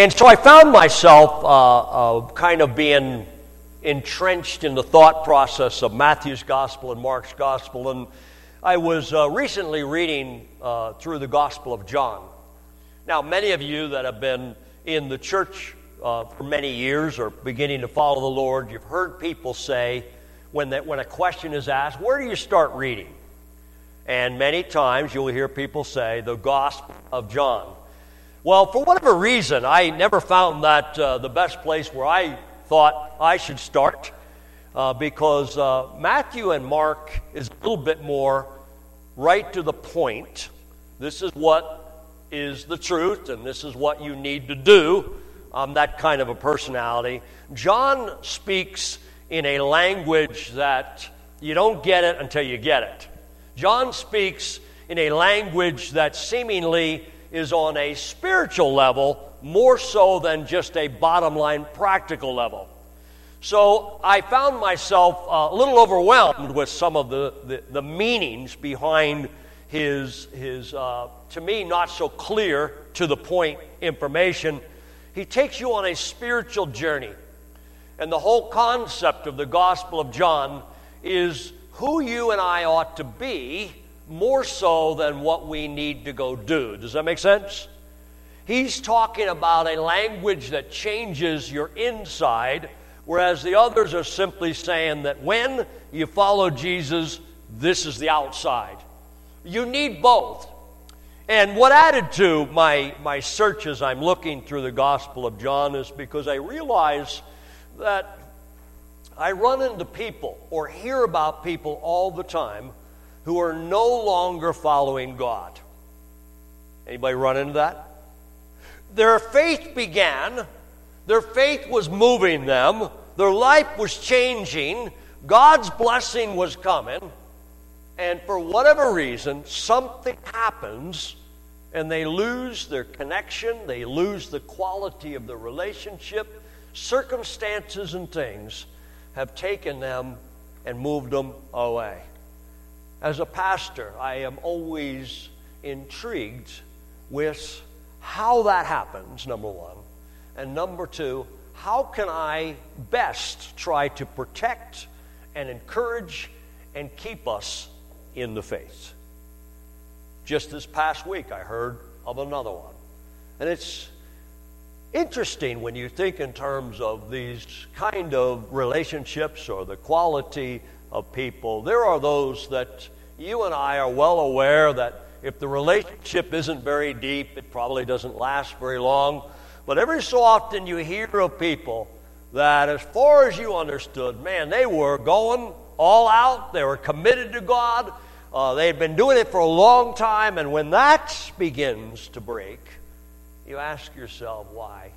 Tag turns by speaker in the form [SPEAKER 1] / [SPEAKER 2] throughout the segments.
[SPEAKER 1] And so I found myself uh, uh, kind of being entrenched in the thought process of Matthew's gospel and Mark's gospel. And I was uh, recently reading uh, through the gospel of John. Now, many of you that have been in the church uh, for many years or beginning to follow the Lord, you've heard people say when, that, when a question is asked, where do you start reading? And many times you'll hear people say, the Gospel of John. Well, for whatever reason, I never found that uh, the best place where I thought I should start uh, because uh, Matthew and Mark is a little bit more right to the point. This is what is the truth, and this is what you need to do. I'm that kind of a personality. John speaks in a language that you don't get it until you get it. John speaks in a language that seemingly is on a spiritual level more so than just a bottom line practical level. So I found myself a little overwhelmed with some of the, the, the meanings behind his, his uh, to me, not so clear, to the point information. He takes you on a spiritual journey. And the whole concept of the Gospel of John is who you and I ought to be more so than what we need to go do. Does that make sense? He's talking about a language that changes your inside, whereas the others are simply saying that when you follow Jesus, this is the outside. You need both. And what added to my, my search as I'm looking through the Gospel of John is because I realize that I run into people or hear about people all the time who are no longer following God. Anybody run into that? Their faith began, their faith was moving them, their life was changing, God's blessing was coming, and for whatever reason, something happens and they lose their connection, they lose the quality of the relationship. Circumstances and things have taken them and moved them away. As a pastor, I am always intrigued with how that happens, number one. And number two, how can I best try to protect and encourage and keep us in the faith. Just this past week, I heard of another one. And it's interesting when you think in terms of these kind of relationships or the quality of people. There are those that you and I are well aware that if the relationship isn't very deep, it probably doesn't last very long. But every so often you hear of people that, as far as you understood, man, they were going all out, they were committed to God, uh, they'd been doing it for a long time, and when that begins to break, you ask yourself why.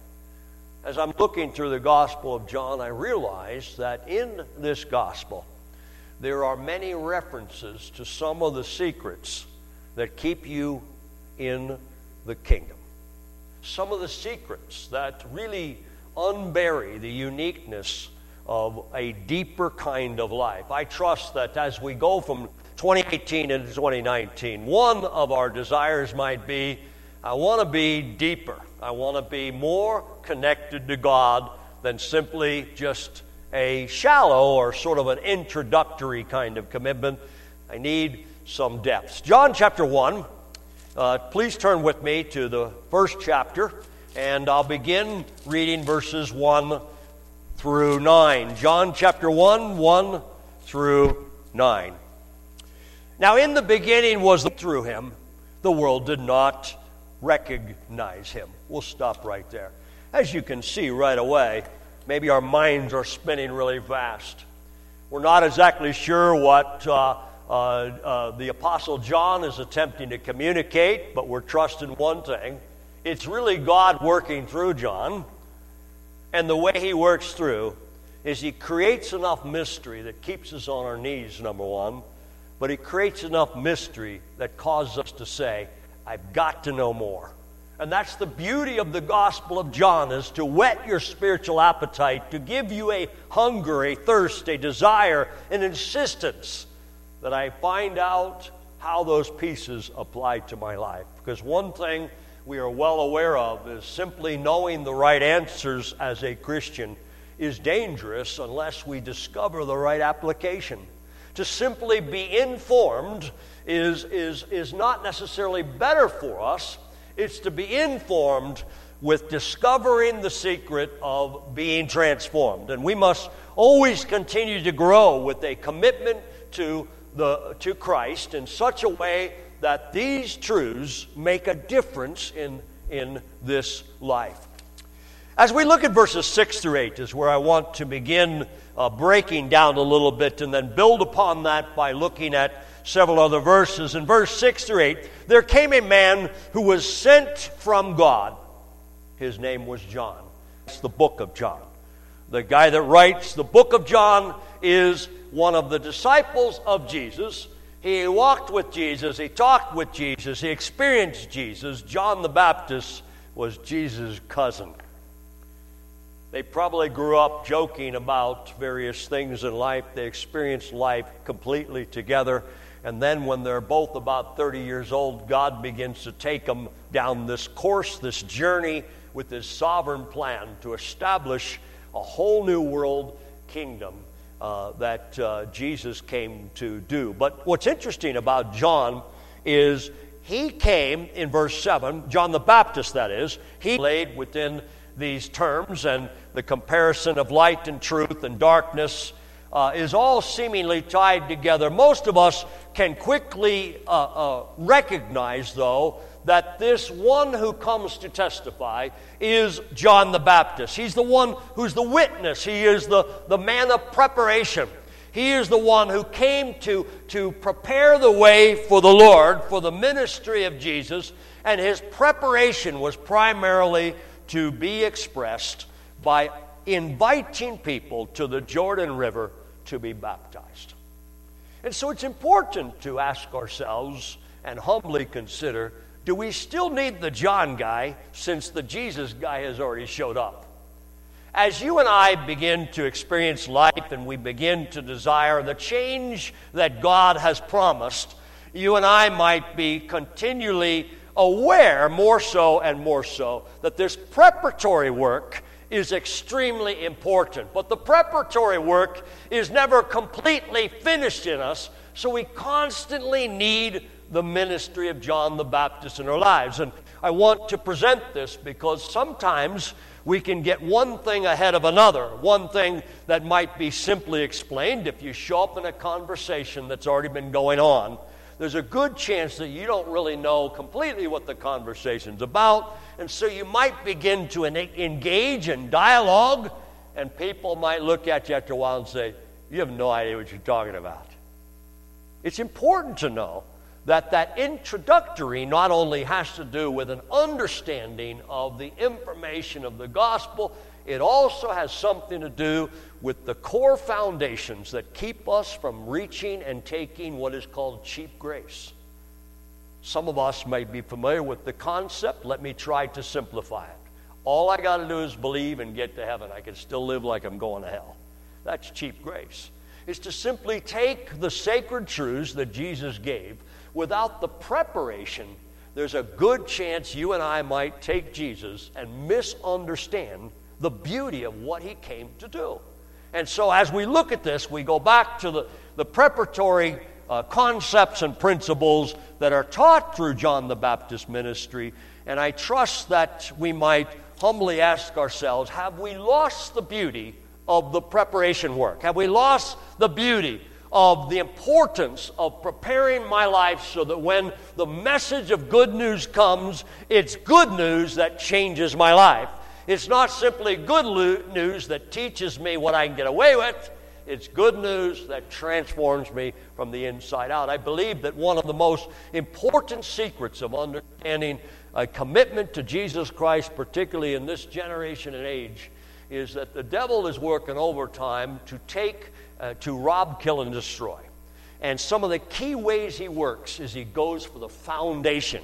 [SPEAKER 1] As I'm looking through the Gospel of John, I realize that in this Gospel, there are many references to some of the secrets that keep you in the kingdom. Some of the secrets that really unbury the uniqueness of a deeper kind of life. I trust that as we go from 2018 into 2019, one of our desires might be I want to be deeper. I want to be more connected to God than simply just a shallow or sort of an introductory kind of commitment. I need some depths. John chapter 1. Uh, please turn with me to the first chapter, and I'll begin reading verses 1 through 9. John chapter 1, 1 through 9. Now, in the beginning was through him, the world did not recognize him. We'll stop right there. As you can see right away, maybe our minds are spinning really fast. We're not exactly sure what uh, uh, uh, the Apostle John is attempting to communicate, but we're trusting one thing. It's really God working through John. And the way he works through is he creates enough mystery that keeps us on our knees, number one but he creates enough mystery that causes us to say, I've got to know more. And that's the beauty of the Gospel of John is to whet your spiritual appetite, to give you a hunger, a thirst, a desire, an insistence that I find out how those pieces apply to my life. Because one thing we are well aware of is simply knowing the right answers as a Christian is dangerous unless we discover the right application. To simply be informed is, is, is not necessarily better for us, it's to be informed with discovering the secret of being transformed. And we must always continue to grow with a commitment to, the, to Christ in such a way that these truths make a difference in, in this life. As we look at verses 6 through 8, is where I want to begin uh, breaking down a little bit and then build upon that by looking at several other verses. In verse 6 through 8, there came a man who was sent from God. His name was John. It's the book of John. The guy that writes the book of John is one of the disciples of Jesus. He walked with Jesus, he talked with Jesus, he experienced Jesus. John the Baptist was Jesus' cousin. They probably grew up joking about various things in life. They experienced life completely together. And then, when they're both about 30 years old, God begins to take them down this course, this journey with His sovereign plan to establish a whole new world kingdom uh, that uh, Jesus came to do. But what's interesting about John is he came in verse 7, John the Baptist, that is, he laid within these terms, and the comparison of light and truth and darkness uh, is all seemingly tied together. Most of us can quickly uh, uh, recognize, though, that this one who comes to testify is John the Baptist. He's the one who's the witness, he is the, the man of preparation. He is the one who came to, to prepare the way for the Lord, for the ministry of Jesus, and his preparation was primarily to be expressed by inviting people to the Jordan River to be baptized. And so it's important to ask ourselves and humbly consider do we still need the John guy since the Jesus guy has already showed up? As you and I begin to experience life and we begin to desire the change that God has promised, you and I might be continually aware, more so and more so, that this preparatory work is extremely important. But the preparatory work is never completely finished in us, so we constantly need the ministry of John the Baptist in our lives. And I want to present this because sometimes we can get one thing ahead of another, one thing that might be simply explained if you show up in a conversation that's already been going on there's a good chance that you don't really know completely what the conversation's about. And so you might begin to engage in dialogue, and people might look at you after a while and say, You have no idea what you're talking about. It's important to know that that introductory not only has to do with an understanding of the information of the gospel, it also has something to do with the core foundations that keep us from reaching and taking what is called cheap grace. Some of us may be familiar with the concept. Let me try to simplify it. All I got to do is believe and get to heaven. I can still live like I'm going to hell. That's cheap grace. Is to simply take the sacred truths that Jesus gave without the preparation. There's a good chance you and I might take Jesus and misunderstand the beauty of what he came to do. And so, as we look at this, we go back to the, the preparatory uh, concepts and principles that are taught through John the Baptist ministry. And I trust that we might humbly ask ourselves have we lost the beauty of the preparation work? Have we lost the beauty of the importance of preparing my life so that when the message of good news comes, it's good news that changes my life? It's not simply good news that teaches me what I can get away with. It's good news that transforms me from the inside out. I believe that one of the most important secrets of understanding a commitment to Jesus Christ, particularly in this generation and age, is that the devil is working overtime to take, uh, to rob, kill, and destroy. And some of the key ways he works is he goes for the foundation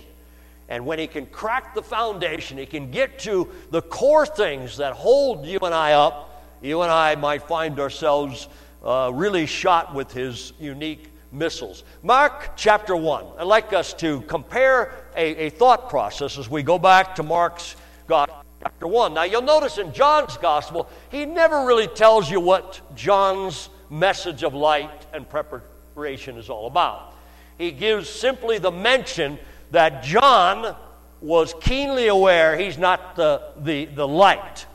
[SPEAKER 1] and when he can crack the foundation, he can get to the core things that hold you and I up, you and I might find ourselves uh, really shot with his unique missiles. Mark chapter 1. I'd like us to compare a, a thought process as we go back to Mark's chapter 1. Now, you'll notice in John's Gospel, he never really tells you what John's message of light and preparation is all about. He gives simply the mention that John was keenly aware he's not the, the, the light.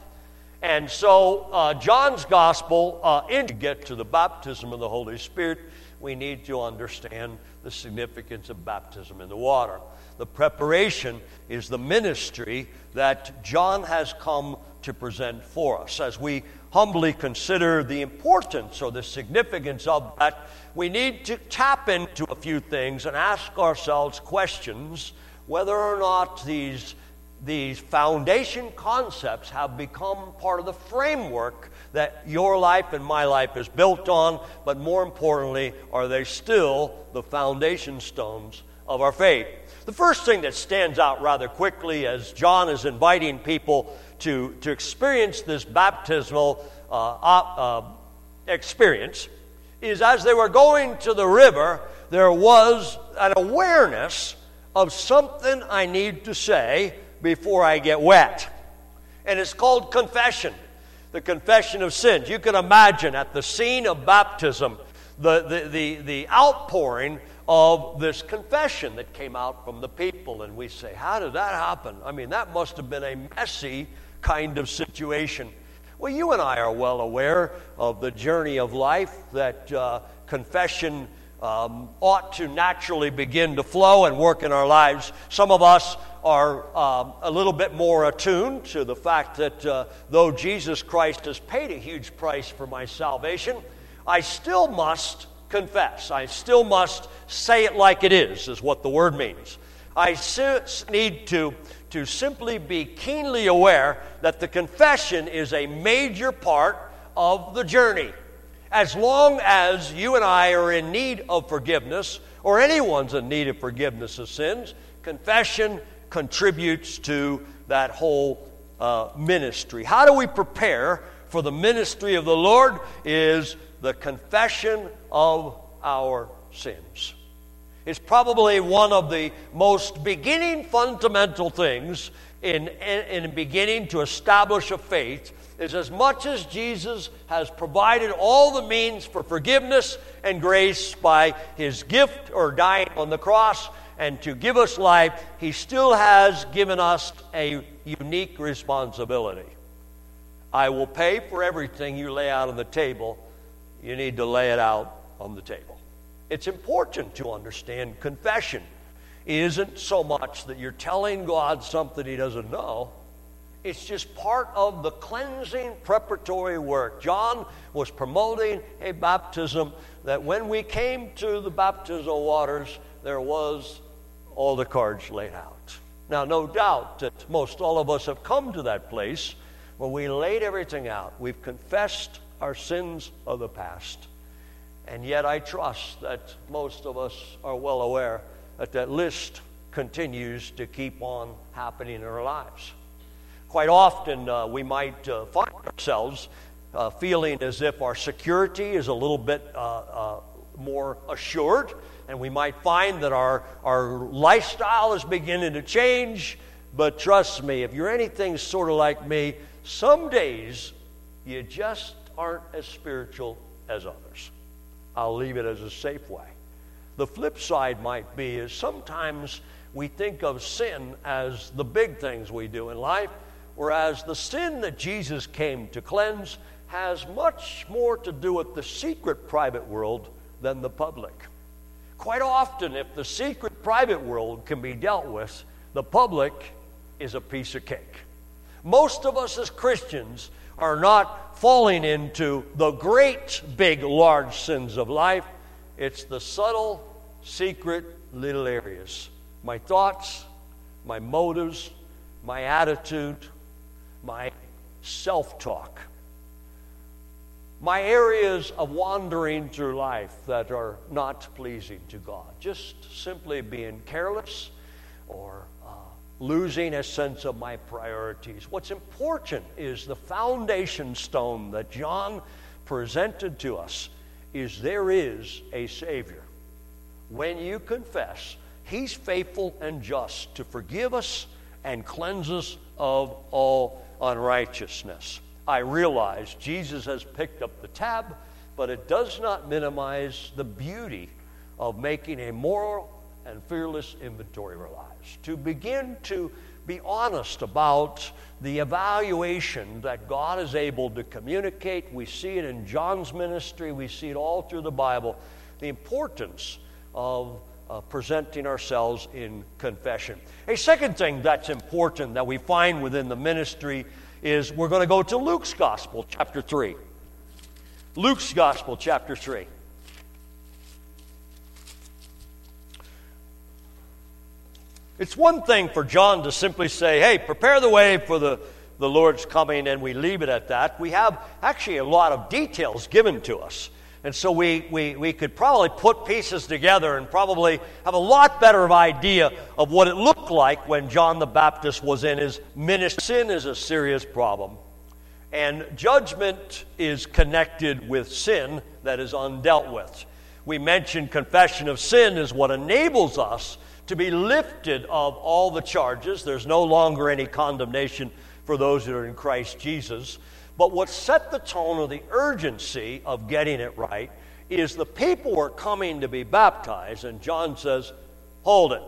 [SPEAKER 1] And so, uh, John's gospel, uh, in to get to the baptism of the Holy Spirit, we need to understand the significance of baptism in the water. The preparation is the ministry that John has come to present for us. As we humbly consider the importance or the significance of that, we need to tap into a few things and ask ourselves questions whether or not these, these foundation concepts have become part of the framework that your life and my life is built on, but more importantly, are they still the foundation stones of our faith? The first thing that stands out rather quickly as John is inviting people to, to experience this baptismal uh, uh, experience is as they were going to the river, there was an awareness of something I need to say before I get wet. And it's called confession, the confession of sins. You can imagine at the scene of baptism the, the, the, the outpouring of this confession that came out from the people. And we say, How did that happen? I mean, that must have been a messy kind of situation. Well, you and I are well aware of the journey of life that uh, confession um, ought to naturally begin to flow and work in our lives. Some of us are um, a little bit more attuned to the fact that uh, though Jesus Christ has paid a huge price for my salvation, I still must confess. I still must say it like it is, is what the word means. I need to, to simply be keenly aware that the confession is a major part of the journey as long as you and I are in need of forgiveness, or anyone's in need of forgiveness of sins, confession contributes to that whole uh, ministry. How do we prepare for the ministry of the Lord? Is the confession of our sins. It's probably one of the most beginning fundamental things in, in, in beginning to establish a faith is as much as Jesus has provided all the means for forgiveness and grace by his gift or dying on the cross and to give us life, he still has given us a unique responsibility. I will pay for everything you lay out on the table. You need to lay it out on the table. It's important to understand confession isn't so much that you're telling God something he doesn't know it's just part of the cleansing preparatory work. John was promoting a baptism that when we came to the baptismal waters, there was all the cards laid out. Now, no doubt that most all of us have come to that place where we laid everything out. We've confessed our sins of the past. And yet, I trust that most of us are well aware that that list continues to keep on happening in our lives. Quite often, uh, we might uh, find ourselves uh, feeling as if our security is a little bit uh, uh, more assured, and we might find that our, our lifestyle is beginning to change. But trust me, if you're anything sort of like me, some days you just aren't as spiritual as others. I'll leave it as a safe way. The flip side might be is sometimes we think of sin as the big things we do in life, Whereas the sin that Jesus came to cleanse has much more to do with the secret private world than the public. Quite often, if the secret private world can be dealt with, the public is a piece of cake. Most of us as Christians are not falling into the great, big, large sins of life. It's the subtle, secret little areas. My thoughts, my motives, my attitude, my self talk, my areas of wandering through life that are not pleasing to God, just simply being careless or losing a sense of my priorities. What's important is the foundation stone that John presented to us is there is a Savior. when you confess, He's faithful and just to forgive us and cleanse us of all unrighteousness. I realize Jesus has picked up the tab, but it does not minimize the beauty of making a moral and fearless inventory of our lives. To begin to be honest about the evaluation that God is able to communicate. We see it in John's ministry, we see it all through the Bible. The importance of uh, presenting ourselves in confession. A second thing that's important that we find within the ministry is we're going to go to Luke's Gospel, chapter 3. Luke's Gospel, chapter 3. It's one thing for John to simply say, hey, prepare the way for the, the Lord's coming, and we leave it at that. We have actually a lot of details given to us. And so we, we, we could probably put pieces together and probably have a lot better of idea of what it looked like when John the Baptist was in his ministry. Sin is a serious problem. And judgment is connected with sin that is undealt with. We mentioned confession of sin is what enables us to be lifted of all the charges. There's no longer any condemnation for those that are in Christ Jesus. But what set the tone of the urgency of getting it right is the people were coming to be baptized, and John says, Hold it.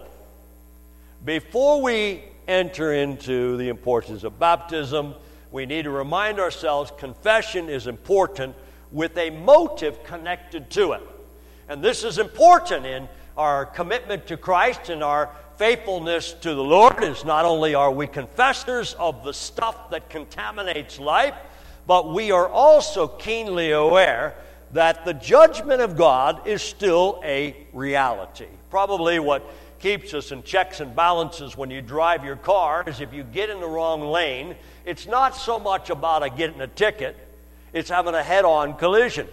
[SPEAKER 1] Before we enter into the importance of baptism, we need to remind ourselves confession is important with a motive connected to it. And this is important in our commitment to Christ and our faithfulness to the Lord is not only are we confessors of the stuff that contaminates life, but we are also keenly aware that the judgment of God is still a reality. Probably what keeps us in checks and balances when you drive your car is if you get in the wrong lane, it's not so much about a getting a ticket, it's having a head on collision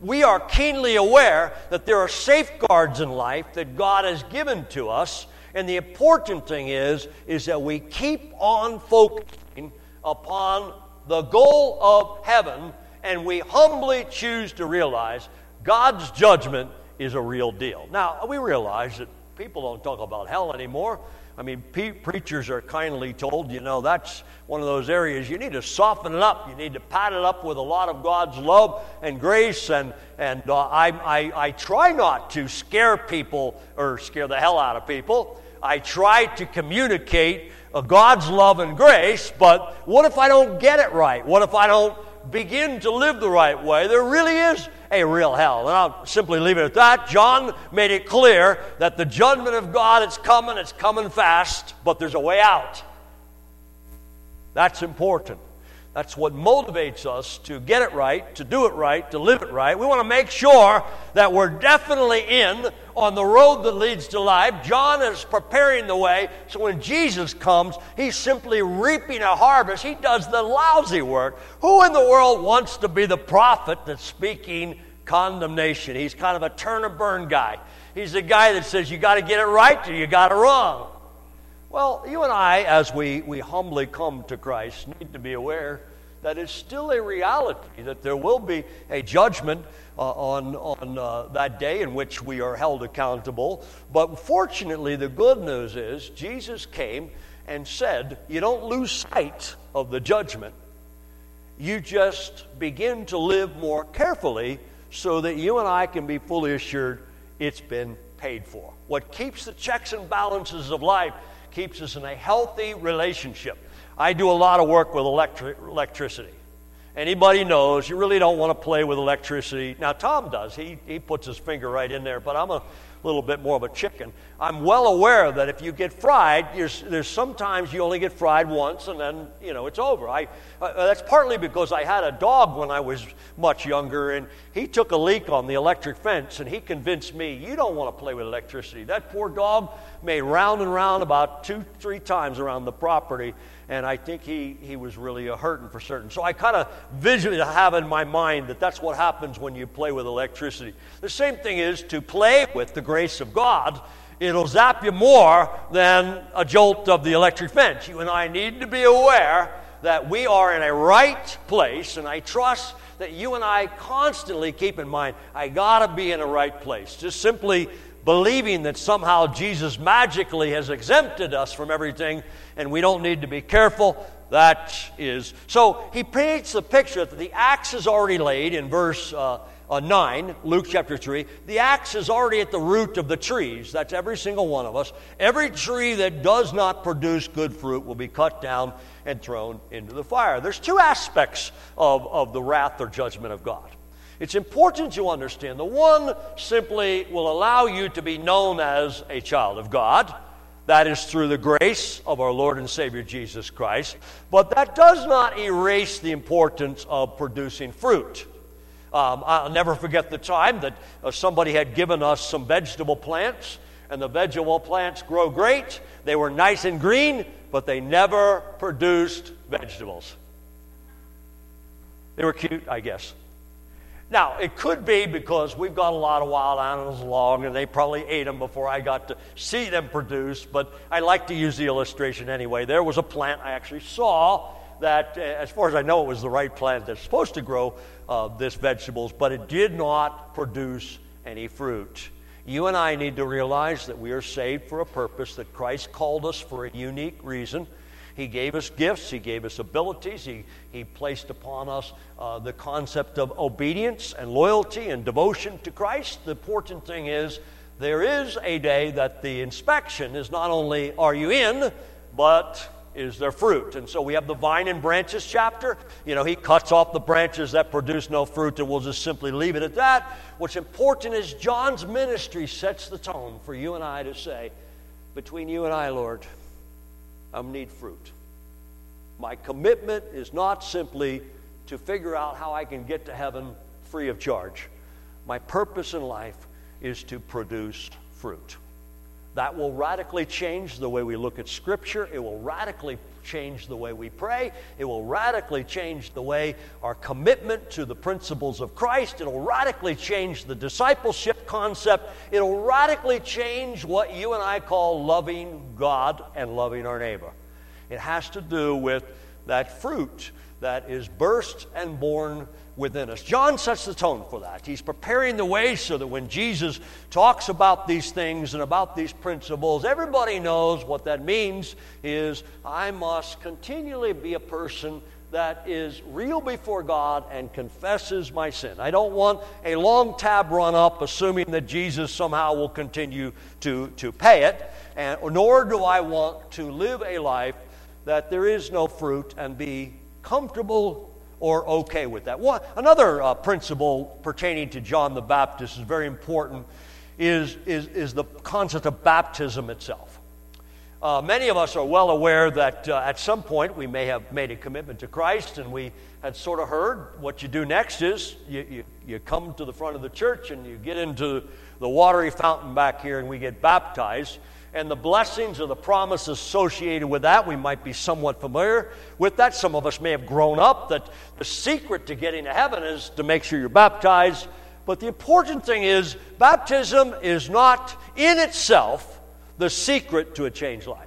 [SPEAKER 1] we are keenly aware that there are safeguards in life that God has given to us. And the important thing is, is that we keep on focusing upon the goal of heaven and we humbly choose to realize God's judgment is a real deal. Now, we realize that people don't talk about hell anymore. I mean, pe- preachers are kindly told, you know, that's one of those areas you need to soften it up. You need to pat it up with a lot of God's love and grace. And, and uh, I, I, I try not to scare people or scare the hell out of people. I try to communicate uh, God's love and grace, but what if I don't get it right? What if I don't begin to live the right way? There really is a real hell. And I'll simply leave it at that. John made it clear that the judgment of God is coming, it's coming fast, but there's a way out. That's important. That's what motivates us to get it right, to do it right, to live it right. We want to make sure that we're definitely in on the road that leads to life. John is preparing the way, so when Jesus comes, he's simply reaping a harvest. He does the lousy work. Who in the world wants to be the prophet that's speaking condemnation? He's kind of a turn and burn guy. He's the guy that says you got to get it right or you got it wrong. Well, you and I, as we, we humbly come to Christ, need to be aware that it's still a reality that there will be a judgment uh, on, on uh, that day in which we are held accountable. But fortunately, the good news is Jesus came and said, You don't lose sight of the judgment. You just begin to live more carefully so that you and I can be fully assured it's been paid for. What keeps the checks and balances of life keeps us in a healthy relationship. I do a lot of work with electric, electricity. Anybody knows you really don't want to play with electricity. Now, Tom does. He, he puts his finger right in there, but I'm a little bit more of a chicken. I'm well aware that if you get fried, there's sometimes you only get fried once and then, you know, it's over. I, uh, that's partly because I had a dog when I was much younger and he took a leak on the electric fence and he convinced me, you don't want to play with electricity. That poor dog made round and round about two, three times around the property and I think he, he was really uh, hurting for certain. So I kind of visually have in my mind that that's what happens when you play with electricity. The same thing is to play with the grace of God. It'll zap you more than a jolt of the electric fence. You and I need to be aware that we are in a right place, and I trust that you and I constantly keep in mind, I got to be in a right place. Just simply believing that somehow Jesus magically has exempted us from everything and we don't need to be careful. That is. So he paints the picture that the axe is already laid in verse uh, uh, 9, Luke chapter 3. The axe is already at the root of the trees. That's every single one of us. Every tree that does not produce good fruit will be cut down and thrown into the fire. There's two aspects of, of the wrath or judgment of God. It's important you understand. The one simply will allow you to be known as a child of God. That is through the grace of our Lord and Savior Jesus Christ. But that does not erase the importance of producing fruit. Um, I'll never forget the time that uh, somebody had given us some vegetable plants, and the vegetable plants grow great. They were nice and green, but they never produced vegetables. They were cute, I guess. Now, it could be because we've got a lot of wild animals along and they probably ate them before I got to see them produce, but I like to use the illustration anyway. There was a plant I actually saw that, uh, as far as I know, it was the right plant that's supposed to grow uh, this vegetables, but it did not produce any fruit. You and I need to realize that we are saved for a purpose, that Christ called us for a unique reason. He gave us gifts, He gave us abilities, He, he placed upon us uh, the concept of obedience and loyalty and devotion to Christ. The important thing is there is a day that the inspection is not only are you in, but is there fruit? And so we have the vine and branches chapter. You know, he cuts off the branches that produce no fruit, and we'll just simply leave it at that. What's important is John's ministry sets the tone for you and I to say, between you and I, Lord, I need fruit. My commitment is not simply to figure out how I can get to heaven free of charge. My purpose in life is to produce fruit. That will radically change the way we look at Scripture. It will radically change the way we pray. It will radically change the way our commitment to the principles of Christ. It'll radically change the discipleship concept. It'll radically change what you and I call loving God and loving our neighbor. It has to do with that fruit that is burst and born within us. John sets the tone for that. He's preparing the way so that when Jesus talks about these things and about these principles, everybody knows what that means is I must continually be a person that is real before God and confesses my sin. I don't want a long tab run up assuming that Jesus somehow will continue to, to pay it, and, nor do I want to live a life that there is no fruit and be comfortable or okay with that. One, another uh, principle pertaining to John the Baptist is very important is, is, is the concept of baptism itself. Uh, many of us are well aware that uh, at some point we may have made a commitment to Christ and we had sort of heard what you do next is you, you, you come to the front of the church and you get into the watery fountain back here and we get baptized and the blessings or the promises associated with that. We might be somewhat familiar with that. Some of us may have grown up that the secret to getting to heaven is to make sure you're baptized. But the important thing is, baptism is not in itself the secret to a changed life.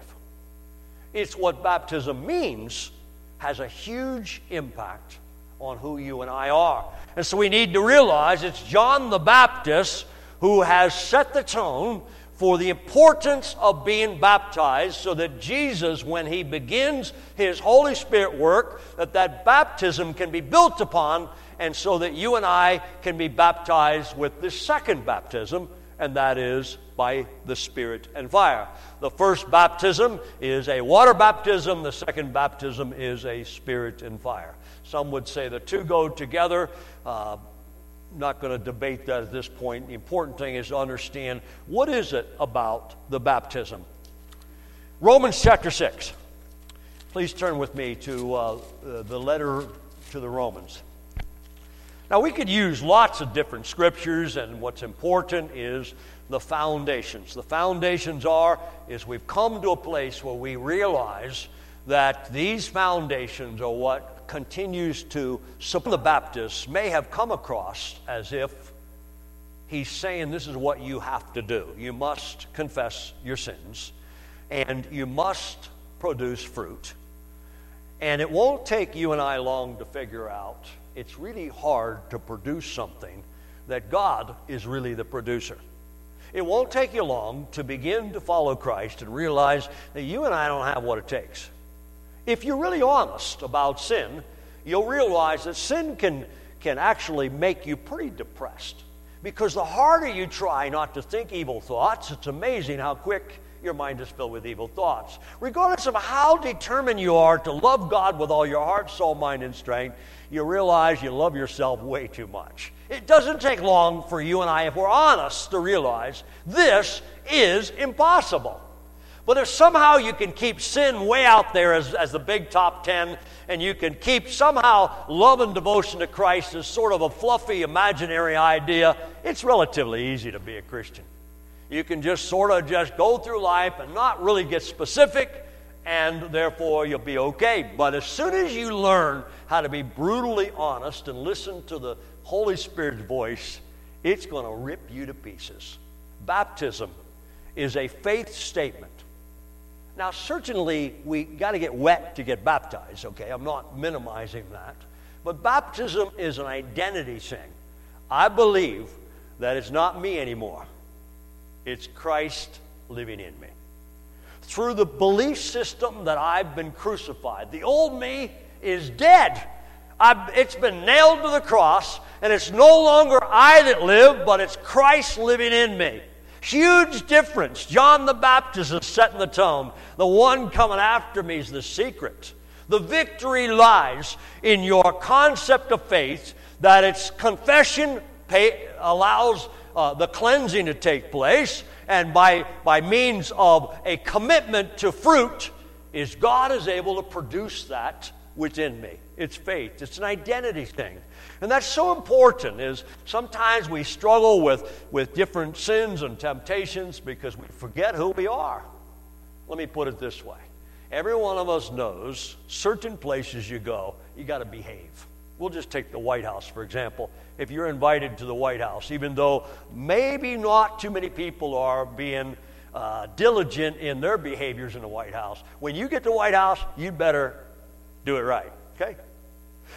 [SPEAKER 1] It's what baptism means has a huge impact on who you and I are. And so we need to realize it's John the Baptist who has set the tone for the importance of being baptized so that Jesus, when he begins his Holy Spirit work, that that baptism can be built upon and so that you and I can be baptized with the second baptism, and that is by the Spirit and fire. The first baptism is a water baptism, the second baptism is a Spirit and fire. Some would say the two go together. Uh, not going to debate that at this point. The important thing is to understand what is it about the baptism. Romans chapter 6. Please turn with me to uh, the letter to the Romans. Now, we could use lots of different scriptures, and what's important is the foundations. The foundations are is we've come to a place where we realize that these foundations are what continues to, of the Baptists may have come across as if he's saying this is what you have to do. You must confess your sins, and you must produce fruit. And it won't take you and I long to figure out. It's really hard to produce something that God is really the producer. It won't take you long to begin to follow Christ and realize that you and I don't have what it takes. If you're really honest about sin, you'll realize that sin can, can actually make you pretty depressed. Because the harder you try not to think evil thoughts, it's amazing how quick your mind is filled with evil thoughts. Regardless of how determined you are to love God with all your heart, soul, mind, and strength, you realize you love yourself way too much. It doesn't take long for you and I, if we're honest, to realize this is impossible. But if somehow you can keep sin way out there as, as the big top 10, and you can keep somehow love and devotion to Christ as sort of a fluffy, imaginary idea, it's relatively easy to be a Christian. You can just sort of just go through life and not really get specific, and therefore you'll be okay. But as soon as you learn how to be brutally honest and listen to the Holy Spirit's voice, it's going to rip you to pieces. Baptism is a faith statement. Now, certainly, we got to get wet to get baptized, okay? I'm not minimizing that. But baptism is an identity thing. I believe that it's not me anymore, it's Christ living in me through the belief system that I've been crucified. The old me is dead. I've, it's been nailed to the cross, and it's no longer I that live, but it's Christ living in me. Huge difference. John the Baptist is setting the tone. The one coming after me is the secret. The victory lies in your concept of faith that its confession pay, allows uh, the cleansing to take place, and by, by means of a commitment to fruit, is God is able to produce that within me. It's faith. It's an identity thing. And that's so important is sometimes we struggle with, with different sins and temptations because we forget who we are. Let me put it this way. Every one of us knows certain places you go, you got to behave. We'll just take the White House, for example if you're invited to the White House, even though maybe not too many people are being uh, diligent in their behaviors in the White House. When you get to the White House, you better do it right, okay?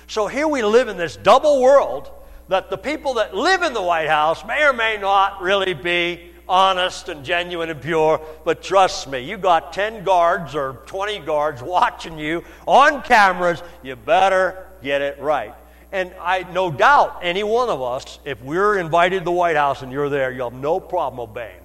[SPEAKER 1] So here we live in this double world that the people that live in the White House may or may not really be honest and genuine and pure, but trust me, you got 10 guards or 20 guards watching you on cameras, you better get it right. And I no doubt any one of us, if we're invited to the White House and you're there, you'll have no problem obeying.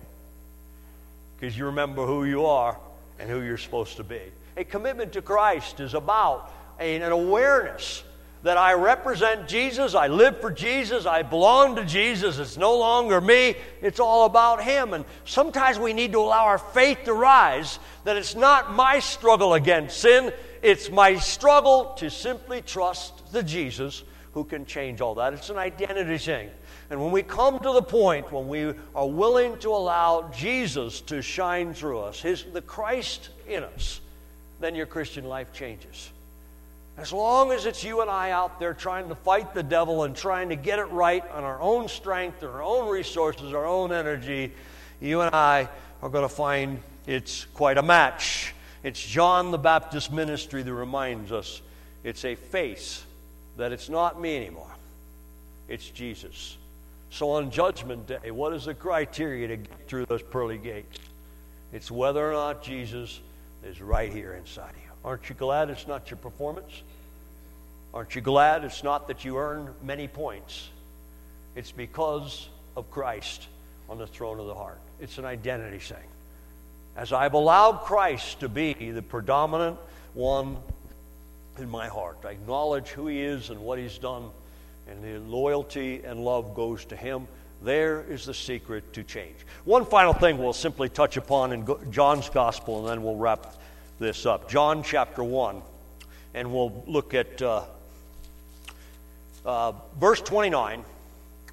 [SPEAKER 1] Because you remember who you are and who you're supposed to be. A commitment to Christ is about an awareness that I represent Jesus, I live for Jesus, I belong to Jesus. It's no longer me, it's all about Him. And sometimes we need to allow our faith to rise that it's not my struggle against sin, it's my struggle to simply trust the Jesus who can change all that. It's an identity thing. And when we come to the point when we are willing to allow Jesus to shine through us, his, the Christ in us, then your Christian life changes. As long as it's you and I out there trying to fight the devil and trying to get it right on our own strength, our own resources, our own energy, you and I are going to find it's quite a match. It's John the Baptist ministry that reminds us it's a face that it's not me anymore, it's Jesus. So on Judgment Day, what is the criteria to get through those pearly gates? It's whether or not Jesus is right here inside you. Aren't you glad it's not your performance? Aren't you glad it's not that you earn many points? It's because of Christ on the throne of the heart. It's an identity thing. As I've allowed Christ to be the predominant one in my heart. I acknowledge who He is and what He's done, and the loyalty and love goes to Him. There is the secret to change. One final thing we'll simply touch upon in John's Gospel, and then we'll wrap this up. John chapter 1, and we'll look at uh, uh, verse 29.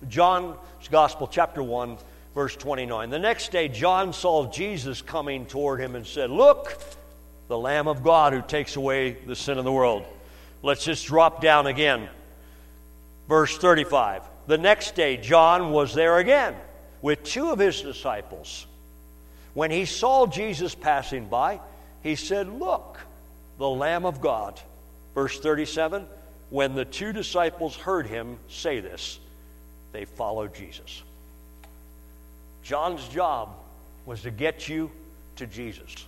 [SPEAKER 1] John's Gospel, chapter 1, verse 29. The next day, John saw Jesus coming toward him and said, Look, the Lamb of God who takes away the sin of the world. Let's just drop down again. Verse 35. The next day, John was there again with two of his disciples. When he saw Jesus passing by, he said, Look, the Lamb of God. Verse 37 When the two disciples heard him say this, they followed Jesus. John's job was to get you to Jesus.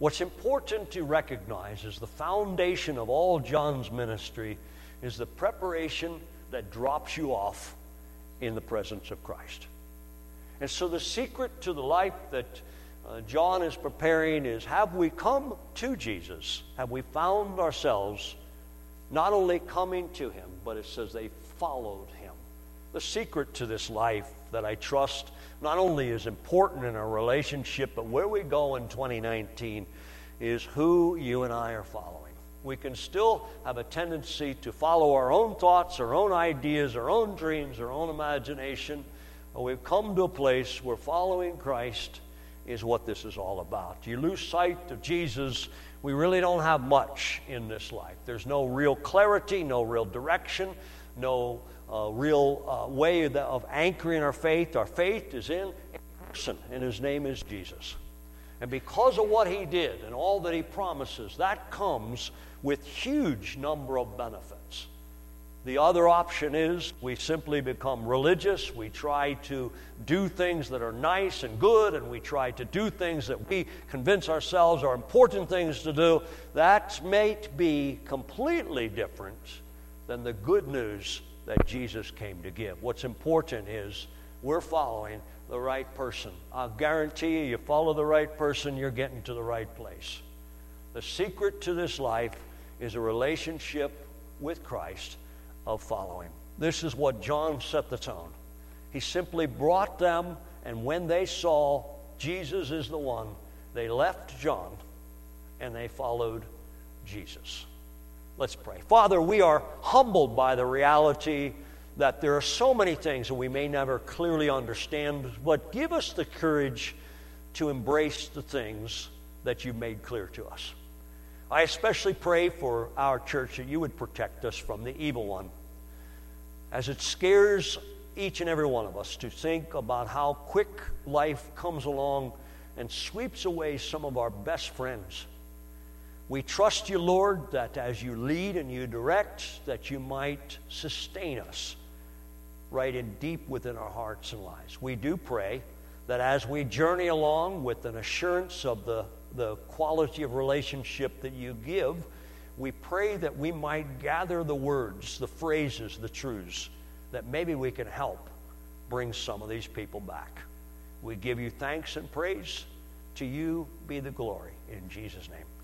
[SPEAKER 1] What's important to recognize is the foundation of all John's ministry is the preparation that drops you off in the presence of Christ. And so, the secret to the life that uh, John is preparing is have we come to Jesus? Have we found ourselves not only coming to him, but it says they followed him? The secret to this life that I trust not only is important in our relationship, but where we go in 2019 is who you and I are following. We can still have a tendency to follow our own thoughts, our own ideas, our own dreams, our own imagination. But we've come to a place where following Christ is what this is all about. You lose sight of Jesus, we really don't have much in this life. There's no real clarity, no real direction, no uh, real uh, way of anchoring our faith. Our faith is in a person, and his name is Jesus. And because of what he did and all that he promises, that comes with huge number of benefits. The other option is we simply become religious. We try to do things that are nice and good, and we try to do things that we convince ourselves are important things to do. That may be completely different than the good news that Jesus came to give. What's important is we're following the right person. I'll guarantee you, you follow the right person, you're getting to the right place. The secret to this life is a relationship with Christ of following. This is what John set the tone. He simply brought them, and when they saw Jesus is the one, they left John and they followed Jesus. Let's pray. Father, we are humbled by the reality that there are so many things that we may never clearly understand, but give us the courage to embrace the things that you've made clear to us. I especially pray for our church that you would protect us from the evil one. As it scares each and every one of us to think about how quick life comes along and sweeps away some of our best friends. We trust you, Lord, that as you lead and you direct, that you might sustain us right in deep within our hearts and lives. We do pray that as we journey along with an assurance of the, the quality of relationship that you give, we pray that we might gather the words, the phrases, the truths, that maybe we can help bring some of these people back. We give you thanks and praise. To you be the glory. In Jesus' name.